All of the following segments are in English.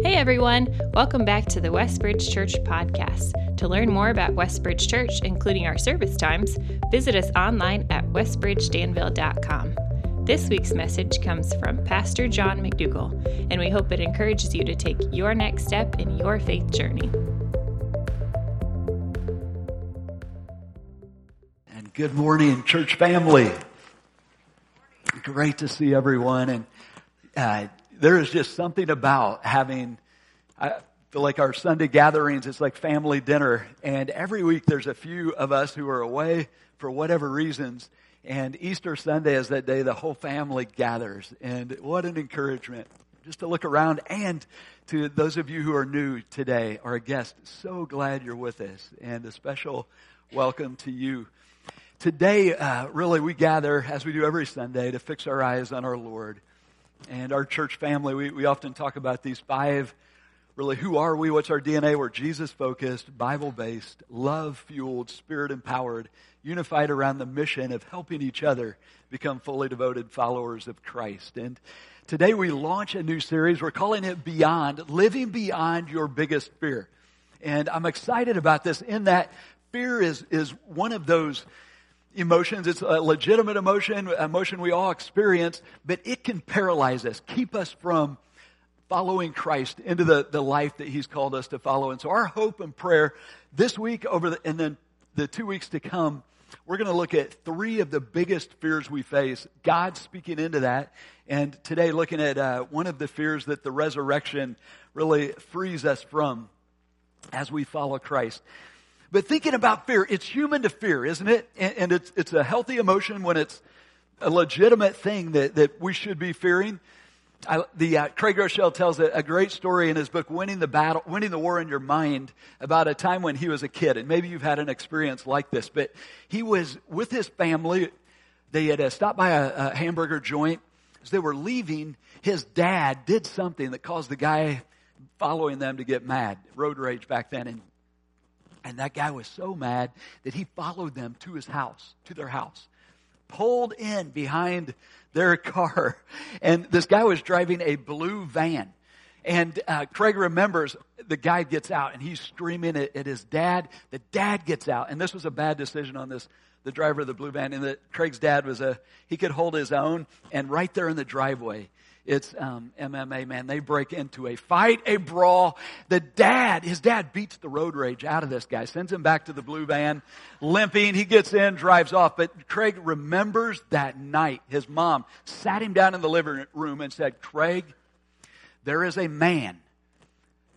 Hey everyone, welcome back to the Westbridge Church podcast. To learn more about Westbridge Church, including our service times, visit us online at westbridgedanville.com. This week's message comes from Pastor John McDougall, and we hope it encourages you to take your next step in your faith journey. And good morning, church family. Great to see everyone. And uh, there is just something about having, I feel like our Sunday gatherings, it's like family dinner. And every week there's a few of us who are away for whatever reasons. And Easter Sunday is that day the whole family gathers. And what an encouragement just to look around and to those of you who are new today, our guest, so glad you're with us and a special welcome to you. Today, uh, really, we gather, as we do every Sunday, to fix our eyes on our Lord and our church family, we, we often talk about these five really who are we? What's our DNA? We're Jesus focused, Bible based, love fueled, spirit empowered, unified around the mission of helping each other become fully devoted followers of Christ. And today we launch a new series. We're calling it Beyond, Living Beyond Your Biggest Fear. And I'm excited about this in that fear is, is one of those emotions. It's a legitimate emotion, emotion we all experience, but it can paralyze us, keep us from following Christ into the, the life that He's called us to follow. And so our hope and prayer this week over the, and then the two weeks to come, we're going to look at three of the biggest fears we face. God speaking into that. And today looking at uh, one of the fears that the resurrection really frees us from as we follow Christ. But thinking about fear, it's human to fear, isn't it? And, and it's, it's a healthy emotion when it's a legitimate thing that, that we should be fearing. I, the uh, Craig Groeschel tells a, a, great story in his book, "Winning the Battle, Winning the War in Your Mind," about a time when he was a kid, and maybe you've had an experience like this. But he was with his family. They had uh, stopped by a, a hamburger joint. As they were leaving, his dad did something that caused the guy following them to get mad. Road rage back then, and and that guy was so mad that he followed them to his house, to their house, pulled in behind their car. And this guy was driving a blue van. And uh, Craig remembers the guy gets out and he's screaming at, at, his dad. The dad gets out, and this was a bad decision on this, the driver of the blue van. And the, Craig's dad was a, he could hold his own. And right there in the driveway, it's um, MMA, man. They break into a fight, a brawl. The dad, his dad beats the road rage out of this guy, sends him back to the blue van, limping. He gets in, drives off. But Craig remembers that night. His mom sat him down in the living room and said, Craig, there is a man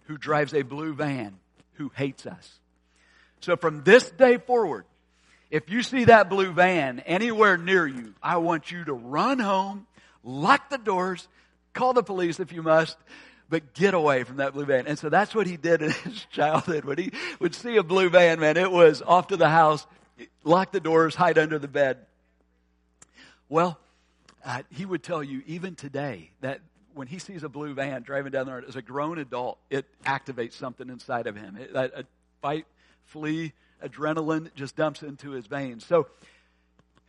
who drives a blue van who hates us. So from this day forward, if you see that blue van anywhere near you, I want you to run home, lock the doors, Call the police if you must, but get away from that blue van. And so that's what he did in his childhood. When he would see a blue van, man, it was off to the house, lock the doors, hide under the bed. Well, uh, he would tell you even today that when he sees a blue van driving down the road as a grown adult, it activates something inside of him. It, a, a fight, flee, adrenaline just dumps into his veins. So,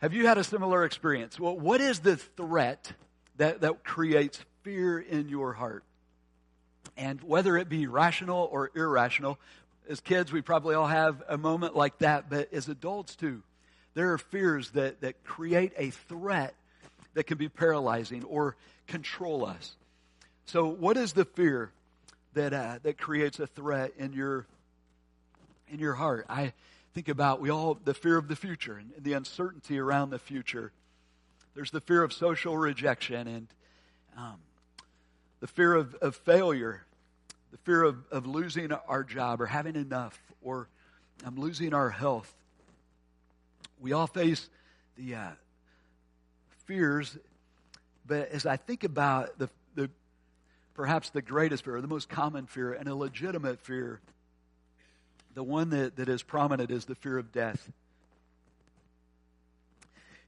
have you had a similar experience? Well, what is the threat that, that creates fear in your heart. And whether it be rational or irrational, as kids, we probably all have a moment like that, but as adults too, there are fears that, that create a threat that can be paralyzing or control us. So, what is the fear that, uh, that creates a threat in your, in your heart? I think about we all, the fear of the future and the uncertainty around the future. There's the fear of social rejection and um, the fear of, of failure, the fear of, of losing our job or having enough or um, losing our health. We all face the uh, fears, but as I think about the, the perhaps the greatest fear, the most common fear, and a legitimate fear, the one that, that is prominent is the fear of death.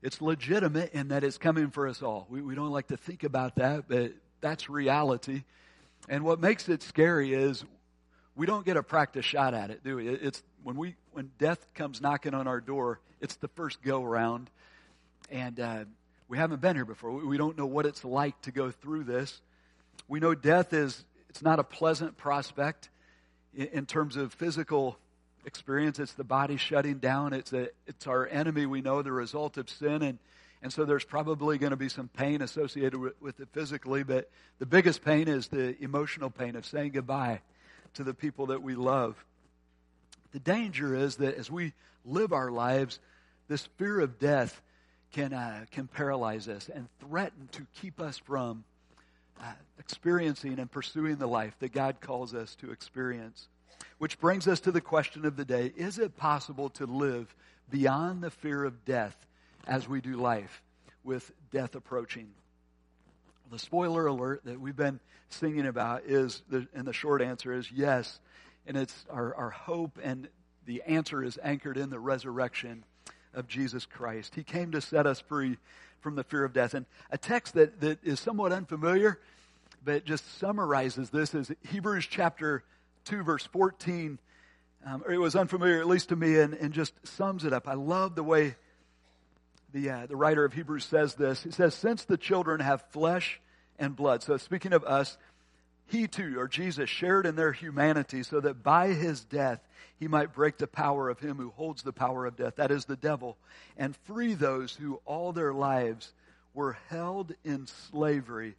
It's legitimate in that it's coming for us all. We, we don't like to think about that, but that's reality. And what makes it scary is we don't get a practice shot at it, do we? It's when we when death comes knocking on our door, it's the first go round, and uh, we haven't been here before. We don't know what it's like to go through this. We know death is It's not a pleasant prospect in, in terms of physical experience. It's the body shutting down. It's, a, it's our enemy. We know the result of sin. And, and so there's probably going to be some pain associated with, with it physically. But the biggest pain is the emotional pain of saying goodbye to the people that we love. The danger is that as we live our lives, this fear of death can, uh, can paralyze us and threaten to keep us from uh, experiencing and pursuing the life that God calls us to experience. Which brings us to the question of the day Is it possible to live beyond the fear of death as we do life with death approaching? The spoiler alert that we've been singing about is, the, and the short answer is yes. And it's our, our hope, and the answer is anchored in the resurrection of Jesus Christ. He came to set us free from the fear of death. And a text that, that is somewhat unfamiliar, but just summarizes this is Hebrews chapter 2, verse 14. Um, it was unfamiliar, at least to me, and, and just sums it up. I love the way the, uh, the writer of Hebrews says this. He says, Since the children have flesh and blood. So speaking of us, he too, or Jesus, shared in their humanity so that by his death he might break the power of him who holds the power of death, that is the devil, and free those who all their lives were held in slavery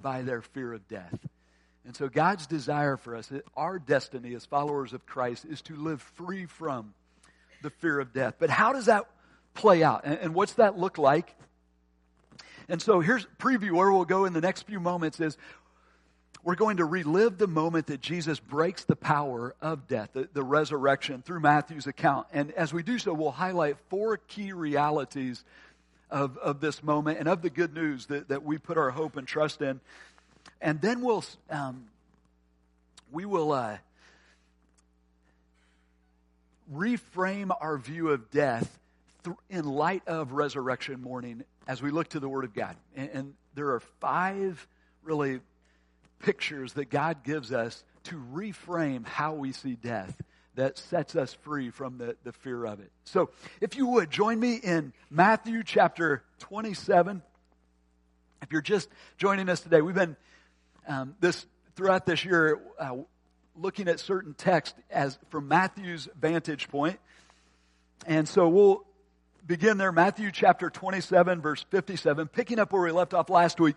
by their fear of death. And so God's desire for us, our destiny as followers of Christ, is to live free from the fear of death. But how does that play out? And, what's that look like? And so here's preview where we'll go in the next few moments is we're going to relive the moment that Jesus breaks the power of death, the, the, resurrection, through Matthew's account. And as we do so, we'll highlight four key realities of, of this moment and of the good news that, that we put our hope and trust in. And then we'll, um, we will uh, reframe our view of death th- in light of resurrection morning as we look to the Word of God. And, and there are five really pictures that God gives us to reframe how we see death that sets us free from the, the fear of it. So, if you would, join me in Matthew chapter 27. If you're just joining us today, we've been um, this throughout this year uh, looking at certain texts as from Matthew's vantage point. And so we'll begin there, Matthew chapter 27, verse 57, picking up where we left off last week.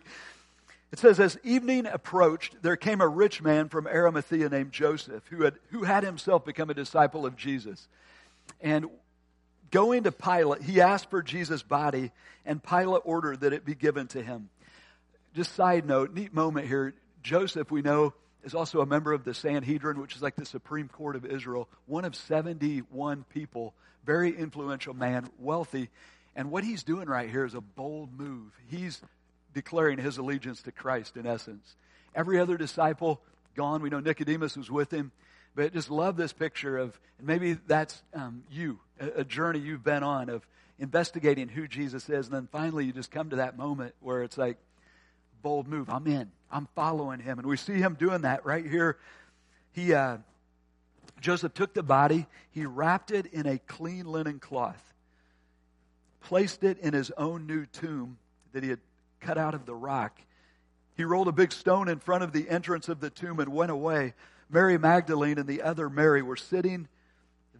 It says, As evening approached, there came a rich man from Arimathea named Joseph, who had, who had himself become a disciple of Jesus. And going to Pilate, he asked for Jesus' body, and Pilate ordered that it be given to him. Just side note, neat moment here. Joseph, we know, is also a member of the Sanhedrin, which is like the Supreme Court of Israel, one of 71 people very influential man, wealthy. And what he's doing right here is a bold move. He's declaring his allegiance to Christ in essence. Every other disciple gone. We know Nicodemus was with him. But just love this picture of, and maybe that's um, you, a, a journey you've been on of investigating who Jesus is. And then finally you just come to that moment where it's like, bold move. I'm in. I'm following him. And we see him doing that right here. He, uh, Joseph took the body, he wrapped it in a clean linen cloth, placed it in his own new tomb that he had cut out of the rock. He rolled a big stone in front of the entrance of the tomb and went away. Mary Magdalene and the other Mary were sitting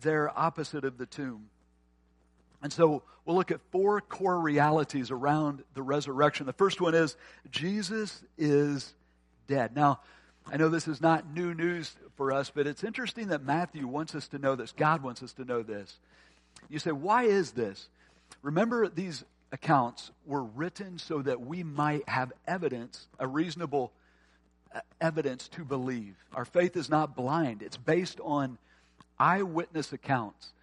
there opposite of the tomb. And so we'll look at four core realities around the resurrection. The first one is Jesus is dead. Now, I know this is not new news for us, but it's interesting that Matthew wants us to know this. God wants us to know this. You say, why is this? Remember, these accounts were written so that we might have evidence, a reasonable uh, evidence to believe. Our faith is not blind, it's based on eyewitness accounts.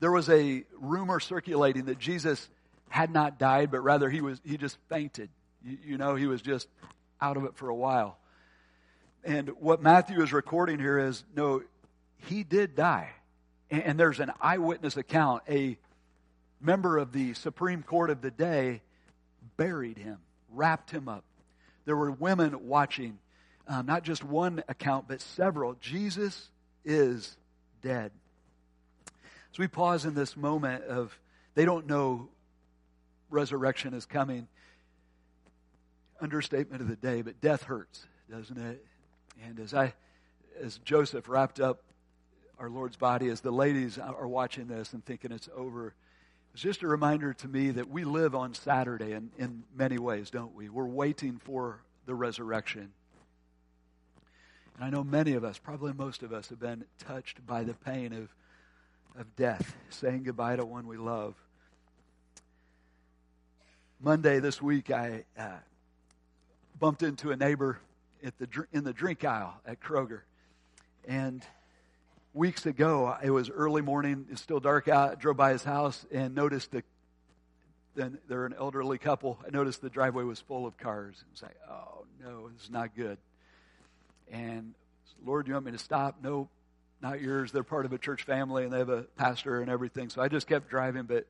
There was a rumor circulating that Jesus had not died, but rather he was he just fainted. You, you know, he was just out of it for a while. And what Matthew is recording here is no, he did die. And there's an eyewitness account. A member of the Supreme Court of the day buried him, wrapped him up. There were women watching, um, not just one account, but several. Jesus is dead. So we pause in this moment of they don't know resurrection is coming. Understatement of the day, but death hurts, doesn't it? And as I, as Joseph wrapped up our Lord's body, as the ladies are watching this and thinking it's over, it's just a reminder to me that we live on Saturday in, in many ways, don't we? We're waiting for the resurrection. And I know many of us, probably most of us, have been touched by the pain of, of death, saying goodbye to one we love. Monday this week, I uh, bumped into a neighbor at the, in the drink aisle at Kroger. And weeks ago, it was early morning, it's still dark out. I drove by his house and noticed the then they're an elderly couple. I noticed the driveway was full of cars. It was like, oh no, this is not good. And Lord, do you want me to stop? No, not yours. They're part of a church family and they have a pastor and everything. So I just kept driving. But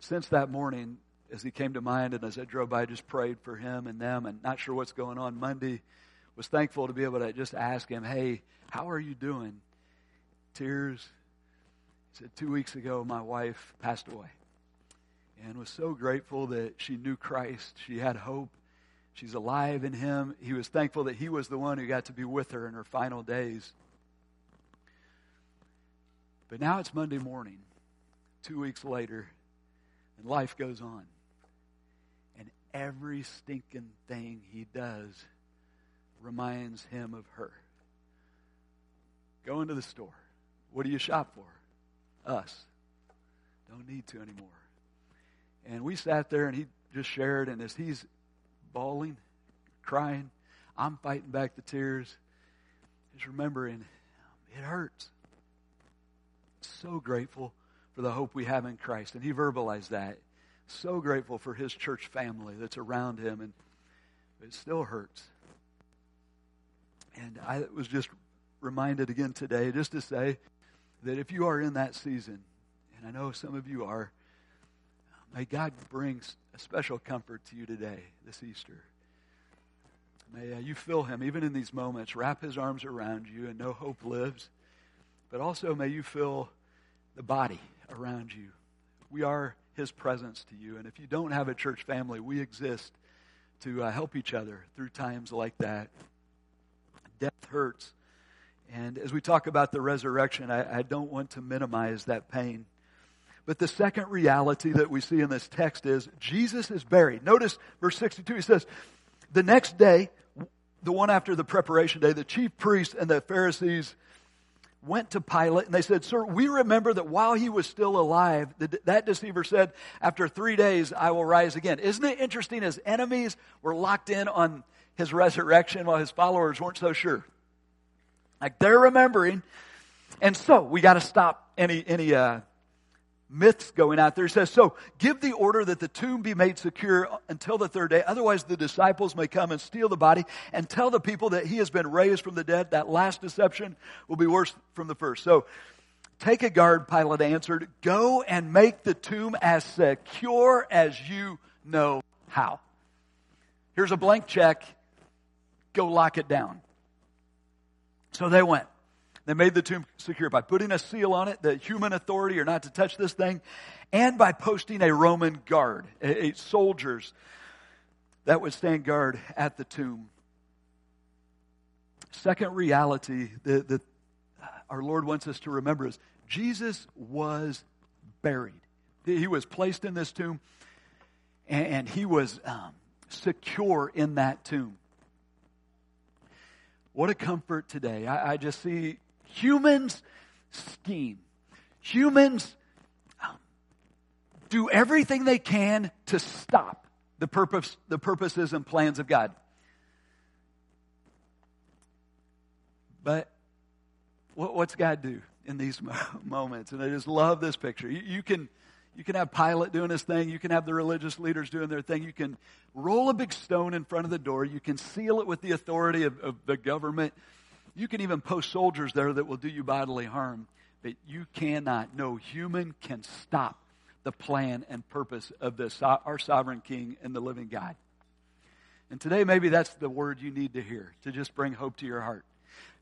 since that morning, as he came to mind and as I drove by, I just prayed for him and them and not sure what's going on. Monday, was thankful to be able to just ask him, hey, how are you doing? Tears. He said, two weeks ago, my wife passed away. And was so grateful that she knew Christ. She had hope. She's alive in him. He was thankful that he was the one who got to be with her in her final days. But now it's Monday morning, two weeks later, and life goes on. And every stinking thing he does reminds him of her. Go into the store. What do you shop for? Us. Don't need to anymore. And we sat there and he just shared, and as he's bawling, crying, I'm fighting back the tears. Just remembering it hurts. So grateful for the hope we have in Christ. And he verbalized that. So grateful for his church family that's around him. And it still hurts. And I was just reminded again today just to say that if you are in that season, and I know some of you are, may God bring a special comfort to you today, this Easter. May uh, you feel Him, even in these moments, wrap His arms around you and know hope lives. But also, may you feel the body around you. We are His presence to you. And if you don't have a church family, we exist to uh, help each other through times like that. Death hurts. And as we talk about the resurrection, I, I don't want to minimize that pain. But the second reality that we see in this text is Jesus is buried. Notice verse 62, he says, The next day, the one after the preparation day, the chief priests and the Pharisees went to Pilate and they said, Sir, we remember that while he was still alive, that deceiver said, After three days I will rise again. Isn't it interesting? His enemies were locked in on his resurrection while his followers weren't so sure. Like they're remembering. And so we got to stop any, any, uh, myths going out there. He says, so give the order that the tomb be made secure until the third day. Otherwise the disciples may come and steal the body and tell the people that he has been raised from the dead. That last deception will be worse from the first. So take a guard, Pilate answered. Go and make the tomb as secure as you know how. Here's a blank check go lock it down. So they went. They made the tomb secure by putting a seal on it, the human authority are not to touch this thing, and by posting a Roman guard, a, a soldiers that would stand guard at the tomb. Second reality that, that our Lord wants us to remember is Jesus was buried. He was placed in this tomb, and, and he was um, secure in that tomb. What a comfort today. I, I just see humans scheme. Humans um, do everything they can to stop the purpose, the purposes and plans of God. But what, what's God do in these moments? And I just love this picture. You, you can you can have Pilate doing his thing. You can have the religious leaders doing their thing. You can roll a big stone in front of the door. You can seal it with the authority of, of the government. You can even post soldiers there that will do you bodily harm. But you cannot, no human can stop the plan and purpose of this, our sovereign King and the living God. And today, maybe that's the word you need to hear to just bring hope to your heart.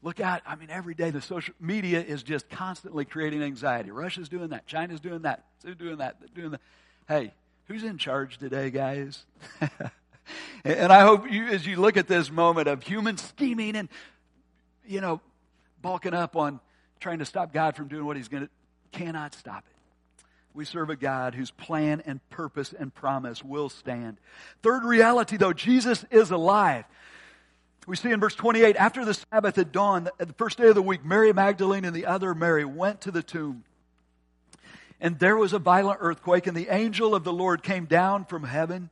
Look out. I mean, every day the social media is just constantly creating anxiety. Russia's doing that. China's doing that. They're doing that. They're doing that. Hey, who's in charge today, guys? and I hope you, as you look at this moment of human scheming and you know, balking up on trying to stop God from doing what he's going to, cannot stop it. We serve a God whose plan and purpose and promise will stand. Third reality, though, Jesus is alive. We see in verse 28, after the Sabbath had dawned, the first day of the week, Mary Magdalene and the other Mary went to the tomb. And there was a violent earthquake, and the angel of the Lord came down from heaven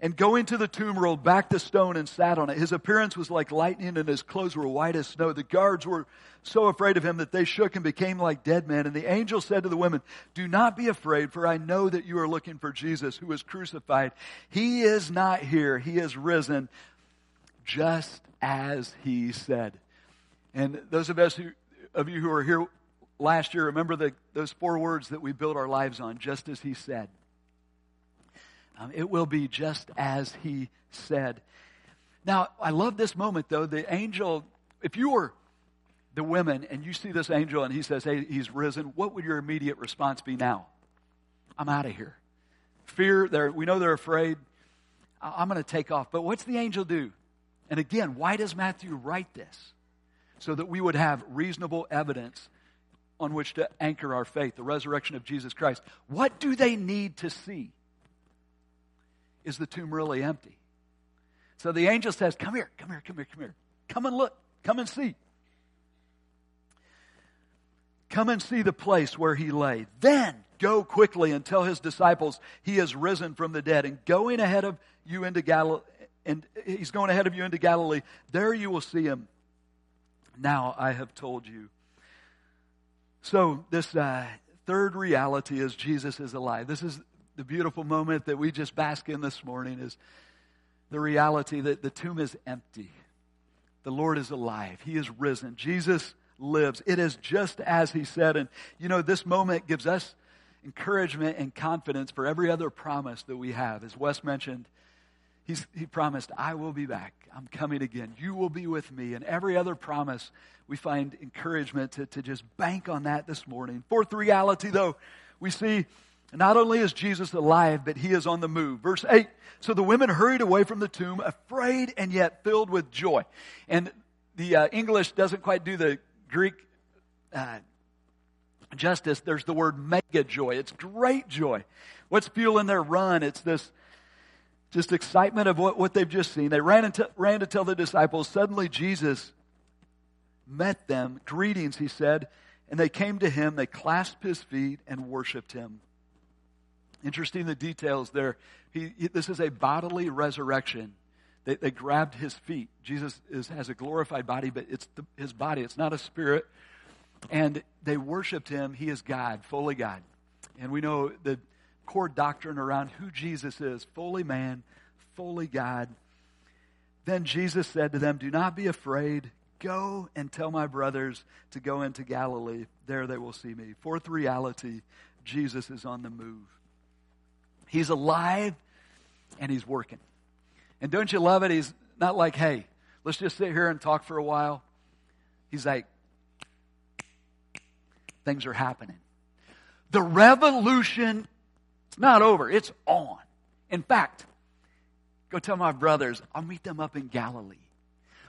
and going to the tomb rolled back the stone and sat on it. His appearance was like lightning and his clothes were white as snow. The guards were so afraid of him that they shook and became like dead men. And the angel said to the women, do not be afraid for I know that you are looking for Jesus who was crucified. He is not here. He is risen just as he said. And those of us who, of you who are here last year, remember the, those four words that we built our lives on, just as he said. Um, it will be just as he said. Now, I love this moment though. The angel, if you were the women and you see this angel and he says, Hey, he's risen, what would your immediate response be now? I'm out of here. Fear, we know they're afraid. I'm going to take off. But what's the angel do? And again, why does Matthew write this? So that we would have reasonable evidence on which to anchor our faith, the resurrection of Jesus Christ. What do they need to see? Is the tomb really empty? So the angel says, Come here, come here, come here, come here. Come and look, come and see. Come and see the place where he lay. Then go quickly and tell his disciples he has risen from the dead and going ahead of you into Galilee and he's going ahead of you into Galilee. There you will see him. Now I have told you. So, this uh, third reality is Jesus is alive. This is the beautiful moment that we just bask in this morning is the reality that the tomb is empty. The Lord is alive. He is risen. Jesus lives. It is just as he said. And, you know, this moment gives us encouragement and confidence for every other promise that we have. As Wes mentioned, He's, he promised, I will be back. I'm coming again. You will be with me. And every other promise, we find encouragement to, to just bank on that this morning. Fourth reality, though, we see not only is Jesus alive, but he is on the move. Verse 8 So the women hurried away from the tomb, afraid and yet filled with joy. And the uh, English doesn't quite do the Greek uh, justice. There's the word mega joy. It's great joy. What's fueling their run? It's this just excitement of what, what they've just seen. They ran, into, ran to tell the disciples. Suddenly, Jesus met them. Greetings, he said. And they came to him. They clasped his feet and worshiped him. Interesting the details there. He, he, this is a bodily resurrection. They, they grabbed his feet. Jesus is, has a glorified body, but it's the, his body. It's not a spirit. And they worshiped him. He is God, fully God. And we know the core doctrine around who Jesus is fully man, fully God. Then Jesus said to them, Do not be afraid. Go and tell my brothers to go into Galilee. There they will see me. Fourth reality Jesus is on the move. He's alive and he's working. And don't you love it? He's not like, hey, let's just sit here and talk for a while. He's like, things are happening. The revolution it's not over, it's on. In fact, go tell my brothers, I'll meet them up in Galilee.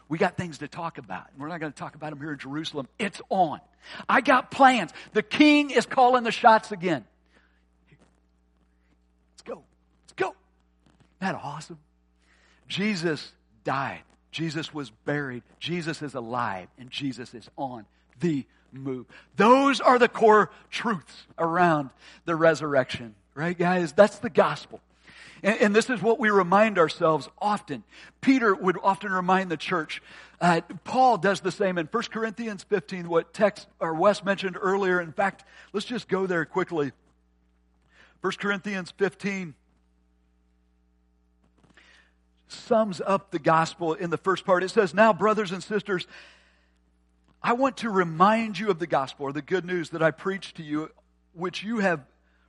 We got things to talk about. We're not going to talk about them here in Jerusalem. It's on. I got plans. The king is calling the shots again. Let's go. Let's go. Isn't that awesome? Jesus died. Jesus was buried. Jesus is alive. And Jesus is on the move. Those are the core truths around the resurrection. Right, guys? That's the gospel. And, and, this is what we remind ourselves often. Peter would often remind the church. Uh, Paul does the same in 1 Corinthians 15, what text or Wes mentioned earlier. In fact, let's just go there quickly. 1 Corinthians 15 sums up the gospel in the first part. It says, Now, brothers and sisters, I want to remind you of the gospel or the good news that I preached to you, which you have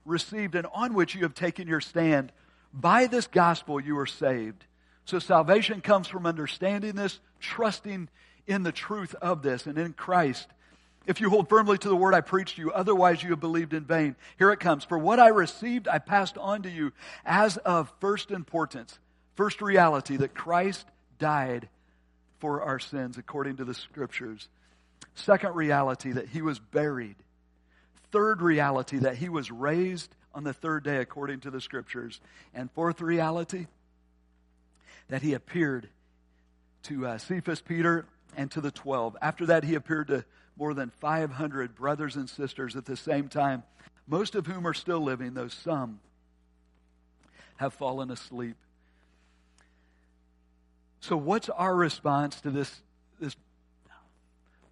received and on which you have taken your stand. By this gospel you are saved. So salvation comes from understanding this, trusting in the truth of this and in Christ. If you hold firmly to the word I preached to you, otherwise you have believed in vain. Here it comes. For what I received, I passed on to you as of first importance, first reality that Christ died for our sins according to the scriptures. Second reality, that he was buried. Third reality, that he was raised on the third day according to the scriptures. And fourth reality, that he appeared to uh, Cephas, Peter, and to the twelve. After that, he appeared to more than 500 brothers and sisters at the same time, most of whom are still living, though some have fallen asleep. So, what's our response to this, this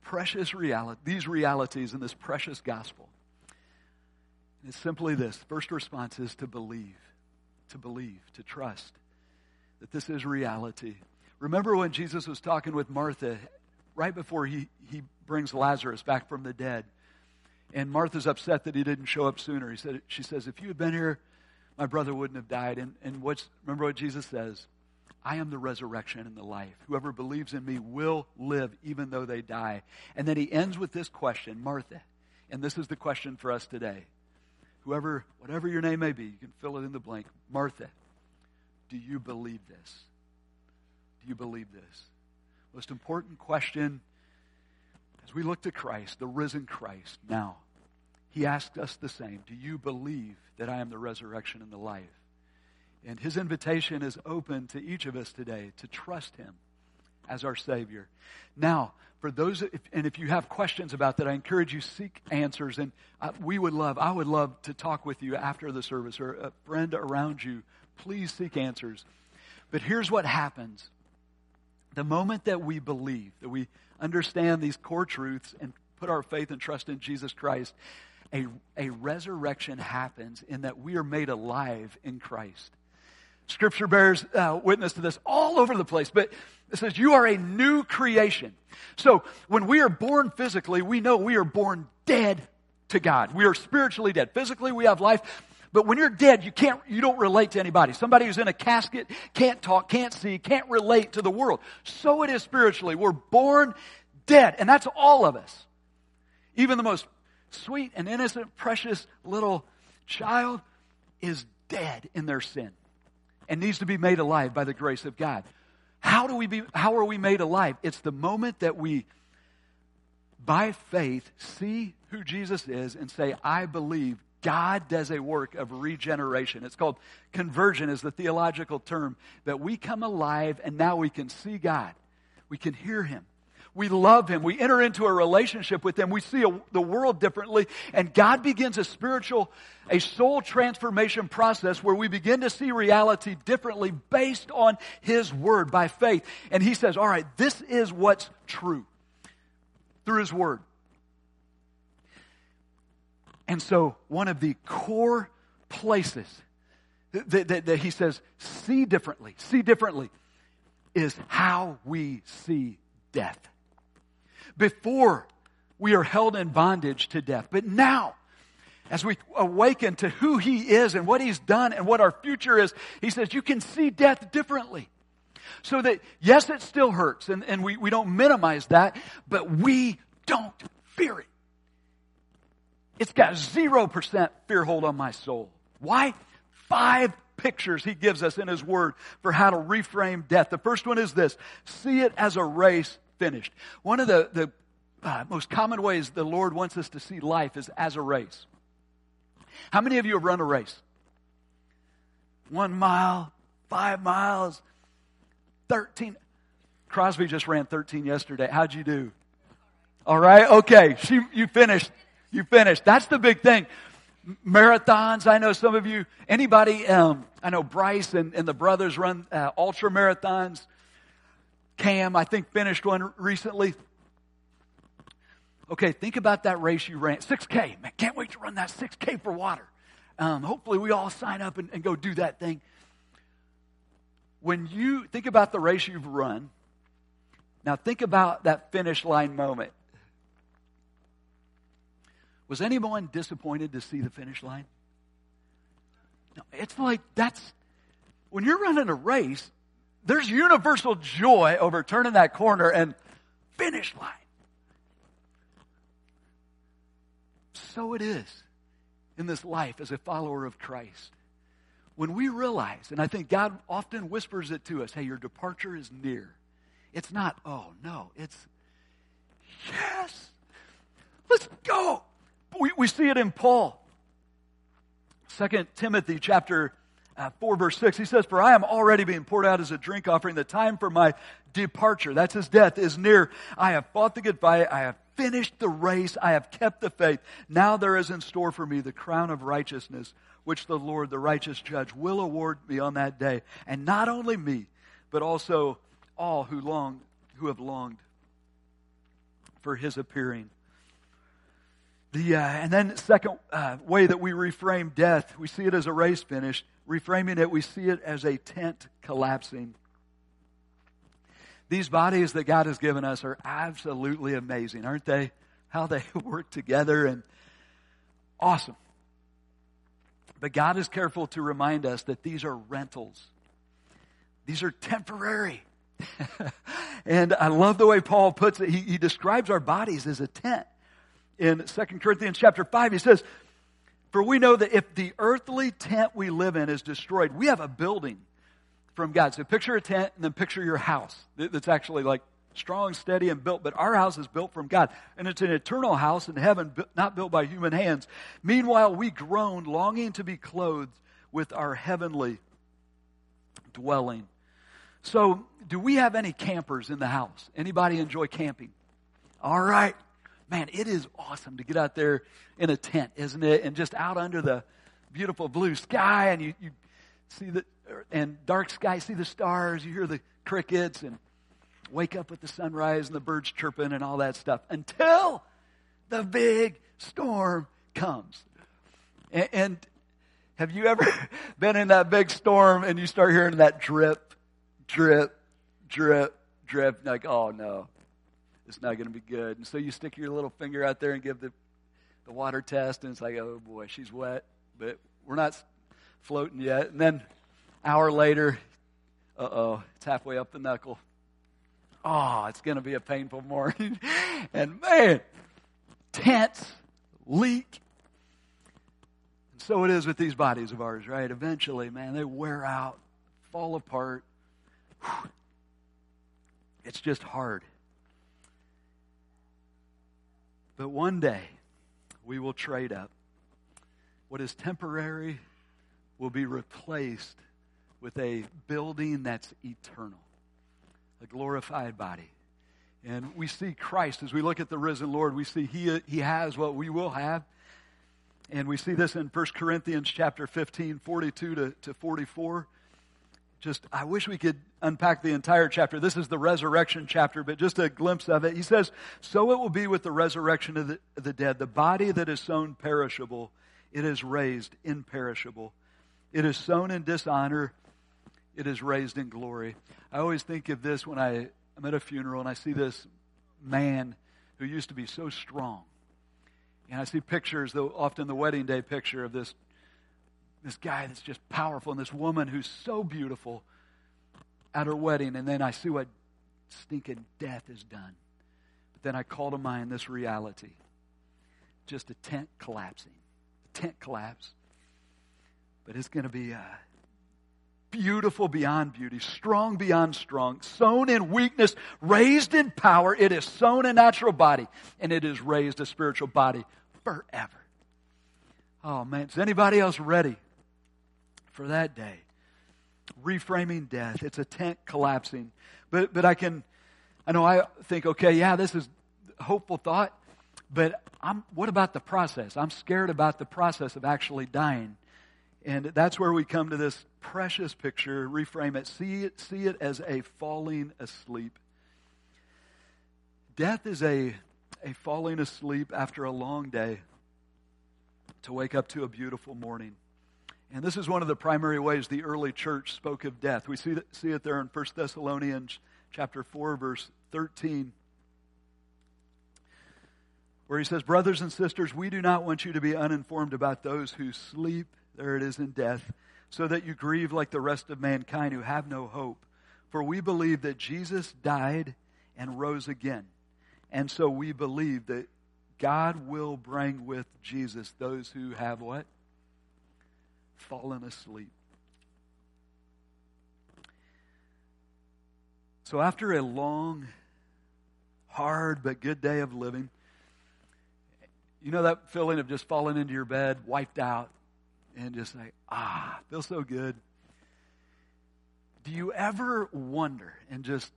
precious reality, these realities in this precious gospel? It's simply this. First response is to believe, to believe, to trust that this is reality. Remember when Jesus was talking with Martha right before he, he brings Lazarus back from the dead. And Martha's upset that he didn't show up sooner. He said, she says, if you had been here, my brother wouldn't have died. And, and what's, remember what Jesus says? I am the resurrection and the life. Whoever believes in me will live even though they die. And then he ends with this question, Martha. And this is the question for us today. Whoever, whatever your name may be, you can fill it in the blank. Martha, do you believe this? Do you believe this? Most important question as we look to Christ, the risen Christ, now, he asks us the same Do you believe that I am the resurrection and the life? And his invitation is open to each of us today to trust him as our Savior. Now, for those, and if you have questions about that, I encourage you seek answers. And we would love, I would love to talk with you after the service or a friend around you. Please seek answers. But here's what happens the moment that we believe, that we understand these core truths and put our faith and trust in Jesus Christ, a, a resurrection happens in that we are made alive in Christ. Scripture bears uh, witness to this all over the place, but it says you are a new creation. So when we are born physically, we know we are born dead to God. We are spiritually dead. Physically, we have life. But when you're dead, you can't, you don't relate to anybody. Somebody who's in a casket can't talk, can't see, can't relate to the world. So it is spiritually. We're born dead. And that's all of us. Even the most sweet and innocent, precious little child is dead in their sin and needs to be made alive by the grace of God. How do we be, how are we made alive? It's the moment that we, by faith, see who Jesus is and say, I believe God does a work of regeneration. It's called conversion is the theological term that we come alive and now we can see God. We can hear him. We love him. We enter into a relationship with him. We see a, the world differently and God begins a spiritual, a soul transformation process where we begin to see reality differently based on his word by faith. And he says, all right, this is what's true through his word. And so, one of the core places that, that, that, he says, see differently, see differently, is how we see death. Before, we are held in bondage to death. But now, as we awaken to who he is and what he's done and what our future is, he says, you can see death differently. So that, yes, it still hurts, and, and we, we don't minimize that, but we don't fear it. It's got 0% fear hold on my soul. Why? Five pictures he gives us in his word for how to reframe death. The first one is this see it as a race finished. One of the, the uh, most common ways the Lord wants us to see life is as a race. How many of you have run a race? One mile, five miles, 13. Crosby just ran 13 yesterday. How'd you do? All right. Okay. She, you finished you finished. That's the big thing. Marathons. I know some of you, anybody, um, I know Bryce and, and the brothers run uh, ultra marathons. Cam, I think, finished one recently. Okay, think about that race you ran. 6K. Man, can't wait to run that 6K for water. Um, hopefully, we all sign up and, and go do that thing. When you think about the race you've run, now think about that finish line moment. Was anyone disappointed to see the finish line? No, it's like that's when you're running a race, there's universal joy over turning that corner and finish line. So it is in this life as a follower of Christ. When we realize, and I think God often whispers it to us, hey, your departure is near. It's not, oh no, it's yes, let's go. We, we see it in Paul. Second Timothy chapter uh, 4 verse 6, he says, For I am already being poured out as a drink offering. The time for my departure, that's his death, is near. I have fought the good fight. I have finished the race. I have kept the faith. Now there is in store for me the crown of righteousness, which the Lord, the righteous judge, will award me on that day. And not only me, but also all who long, who have longed for his appearing. The, uh, and then second uh, way that we reframe death, we see it as a race finish. Reframing it, we see it as a tent collapsing. These bodies that God has given us are absolutely amazing, aren't they? How they work together and awesome. But God is careful to remind us that these are rentals. These are temporary. and I love the way Paul puts it. He, he describes our bodies as a tent. In 2 Corinthians chapter 5, he says, For we know that if the earthly tent we live in is destroyed, we have a building from God. So picture a tent and then picture your house that's actually like strong, steady, and built. But our house is built from God. And it's an eternal house in heaven, not built by human hands. Meanwhile, we groan, longing to be clothed with our heavenly dwelling. So, do we have any campers in the house? Anybody enjoy camping? All right. Man, it is awesome to get out there in a tent, isn't it? And just out under the beautiful blue sky, and you, you see the er, and dark sky, see the stars, you hear the crickets, and wake up with the sunrise and the birds chirping and all that stuff until the big storm comes. And, and have you ever been in that big storm and you start hearing that drip, drip, drip, drip? Like, oh no, it's not going to be good. And so you stick your little finger out there and give the, the water test, and it's like, oh boy, she's wet, but we're not floating yet. And then hour later, uh oh, it's halfway up the knuckle. Oh, it's going to be a painful morning. and man, tents, leak. And so it is with these bodies of ours, right? Eventually, man, they wear out, fall apart. It's just hard. But one day, we will trade up. What is temporary will be replaced with a building that's eternal, a glorified body. And we see Christ as we look at the risen Lord, we see he, he has what we will have. And we see this in 1 Corinthians chapter 15, 42 to, to 44. Just, I wish we could unpack the entire chapter. This is the resurrection chapter, but just a glimpse of it. He says, So it will be with the resurrection of the, the dead. The body that is sown perishable, it is raised imperishable. It is sown in dishonor, it is raised in glory. I always think of this when I, I'm at a funeral and I see this man who used to be so strong. And I see pictures, though often the wedding day picture of this, this guy that's just powerful and this woman who's so beautiful at her wedding. And then I see what stinking death has done. But then I call to mind this reality just a tent collapsing. A tent collapse. But it's going to be a, beautiful beyond beauty, strong beyond strong, sown in weakness, raised in power. It is sown a natural body, and it is raised a spiritual body forever. Oh man, is anybody else ready for that day? Reframing death. It's a tent collapsing. But but I can I know I think, okay, yeah, this is hopeful thought, but I'm what about the process? I'm scared about the process of actually dying. And that's where we come to this precious picture, reframe it, see it, see it as a falling asleep. Death is a, a falling asleep after a long day to wake up to a beautiful morning. And this is one of the primary ways the early church spoke of death. We see, that, see it there in 1 Thessalonians chapter 4, verse 13, where he says, Brothers and sisters, we do not want you to be uninformed about those who sleep there it is in death, so that you grieve like the rest of mankind who have no hope. For we believe that Jesus died and rose again. And so we believe that God will bring with Jesus those who have what? Fallen asleep. So, after a long, hard, but good day of living, you know that feeling of just falling into your bed, wiped out, and just like, ah, feels so good. Do you ever wonder and just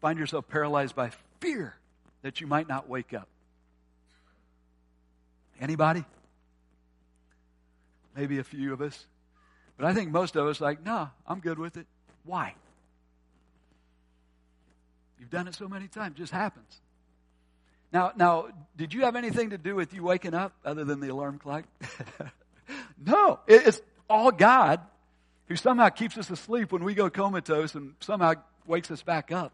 find yourself paralyzed by fear that you might not wake up? Anybody? Maybe a few of us. But I think most of us like, no, I'm good with it. Why? You've done it so many times, it just happens. Now, now, did you have anything to do with you waking up other than the alarm clock? no, it's all God who somehow keeps us asleep when we go comatose and somehow wakes us back up.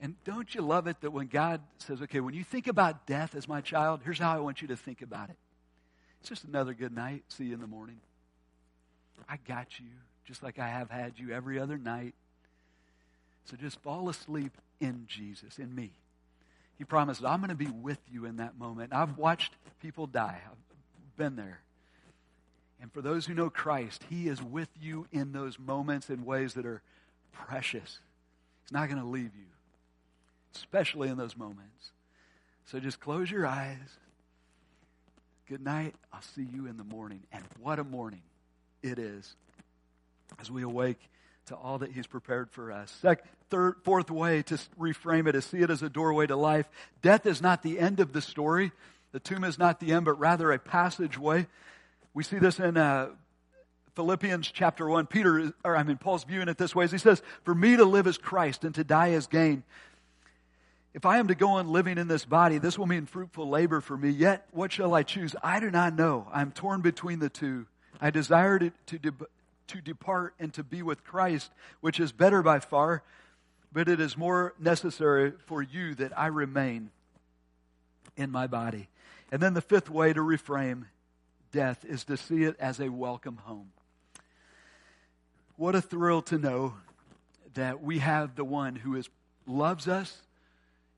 And don't you love it that when God says, okay, when you think about death as my child, here's how I want you to think about it. It's just another good night. See you in the morning. I got you, just like I have had you every other night. So just fall asleep in Jesus, in me. He promised, I'm going to be with you in that moment. I've watched people die, I've been there. And for those who know Christ, He is with you in those moments in ways that are precious. He's not going to leave you, especially in those moments. So just close your eyes. Good night. I'll see you in the morning. And what a morning it is as we awake to all that He's prepared for us. Second, third, fourth way to reframe it is see it as a doorway to life. Death is not the end of the story. The tomb is not the end, but rather a passageway. We see this in uh, Philippians chapter 1. Peter, or I mean, Paul's viewing it this way as he says, For me to live is Christ and to die is gain. If I am to go on living in this body, this will mean fruitful labor for me. Yet, what shall I choose? I do not know. I am torn between the two. I desire to, to, de- to depart and to be with Christ, which is better by far, but it is more necessary for you that I remain in my body. And then the fifth way to reframe death is to see it as a welcome home. What a thrill to know that we have the one who is, loves us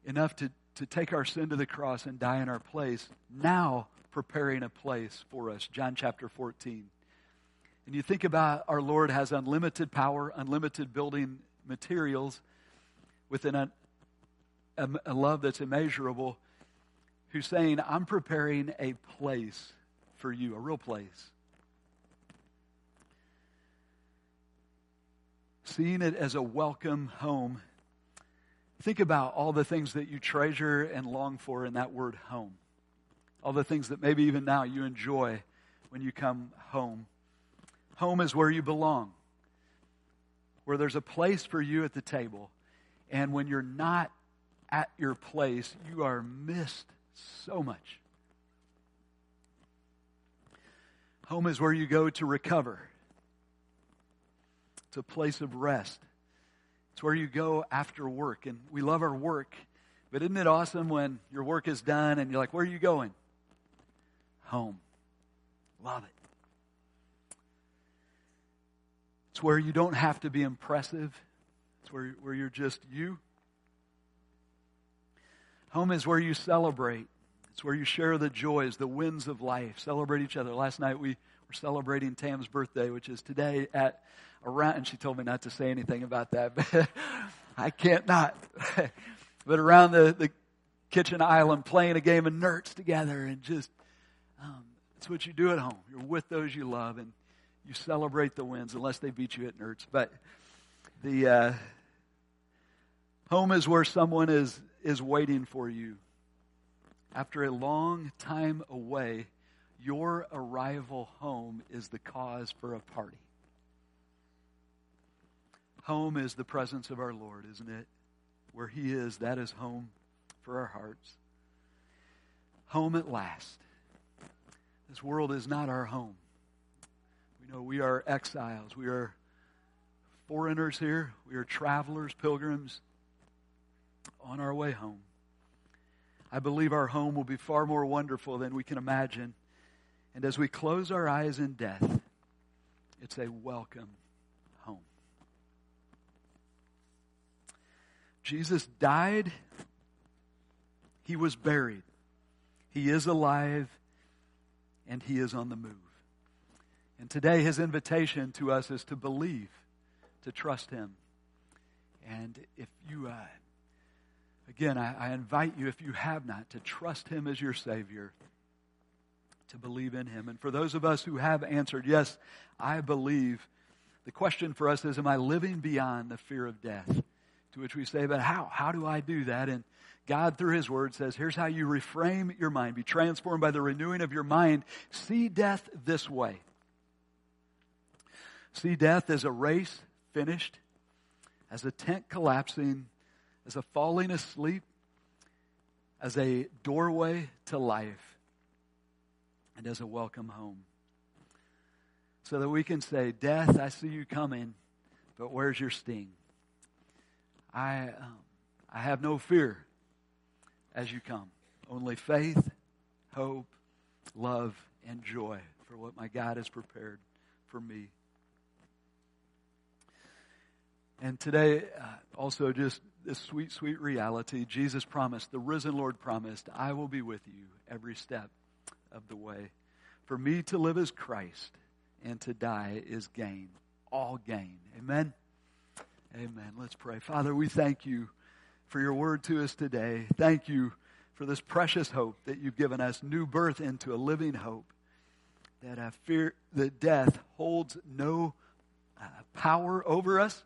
enough to, to take our sin to the cross and die in our place, now preparing a place for us. John chapter 14. And you think about our Lord has unlimited power, unlimited building materials, within a, a, a love that's immeasurable, who's saying, I'm preparing a place for you, a real place. Seeing it as a welcome home. Think about all the things that you treasure and long for in that word home. All the things that maybe even now you enjoy when you come home. Home is where you belong, where there's a place for you at the table. And when you're not at your place, you are missed so much. Home is where you go to recover. It's a place of rest. It's where you go after work. And we love our work. But isn't it awesome when your work is done and you're like, where are you going? Home. Love it. It's where you don't have to be impressive. It's where, where you're just you. Home is where you celebrate. It's where you share the joys, the wins of life, celebrate each other. Last night we were celebrating Tam's birthday, which is today at around, and she told me not to say anything about that, but I can't not. but around the, the kitchen island playing a game of Nertz together and just, um, it's what you do at home. You're with those you love and you celebrate the wins unless they beat you at Nertz. But the uh, home is where someone is is waiting for you. After a long time away, your arrival home is the cause for a party. Home is the presence of our Lord, isn't it? Where He is, that is home for our hearts. Home at last. This world is not our home. We know we are exiles. We are foreigners here. We are travelers, pilgrims on our way home. I believe our home will be far more wonderful than we can imagine. And as we close our eyes in death, it's a welcome home. Jesus died, he was buried, he is alive, and he is on the move. And today, his invitation to us is to believe, to trust Him. And if you, uh, again, I, I invite you, if you have not, to trust Him as your Savior, to believe in Him. And for those of us who have answered, yes, I believe, the question for us is, am I living beyond the fear of death? To which we say, but how? How do I do that? And God, through His Word, says, here's how you reframe your mind. Be transformed by the renewing of your mind. See death this way. See death as a race finished, as a tent collapsing, as a falling asleep, as a doorway to life, and as a welcome home. So that we can say, Death, I see you coming, but where's your sting? I, um, I have no fear as you come. Only faith, hope, love, and joy for what my God has prepared for me. And today, uh, also just this sweet, sweet reality. Jesus promised, the risen Lord promised, I will be with you every step of the way. For me to live is Christ, and to die is gain. All gain. Amen. Amen. Let's pray. Father, we thank you for your word to us today. Thank you for this precious hope that you've given us, new birth into a living hope. That I fear, that death holds no uh, power over us.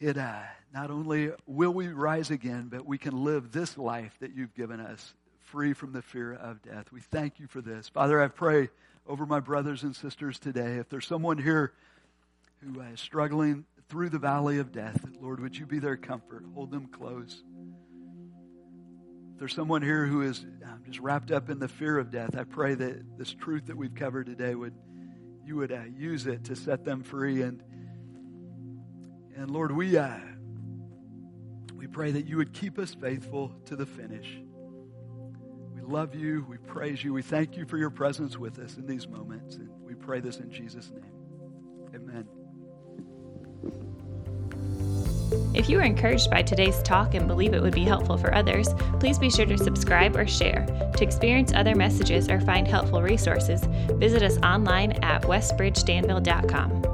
It uh, not only will we rise again, but we can live this life that you've given us free from the fear of death. We thank you for this. Father, I pray over my brothers and sisters today. If there's someone here who is struggling through the valley of death. Lord, would you be their comfort? Hold them close. If there's someone here who is um, just wrapped up in the fear of death, I pray that this truth that we've covered today would you would uh, use it to set them free. And and Lord, we uh, we pray that you would keep us faithful to the finish. Love you. We praise you. We thank you for your presence with us in these moments. And we pray this in Jesus' name. Amen. If you were encouraged by today's talk and believe it would be helpful for others, please be sure to subscribe or share. To experience other messages or find helpful resources, visit us online at westbridgedanville.com.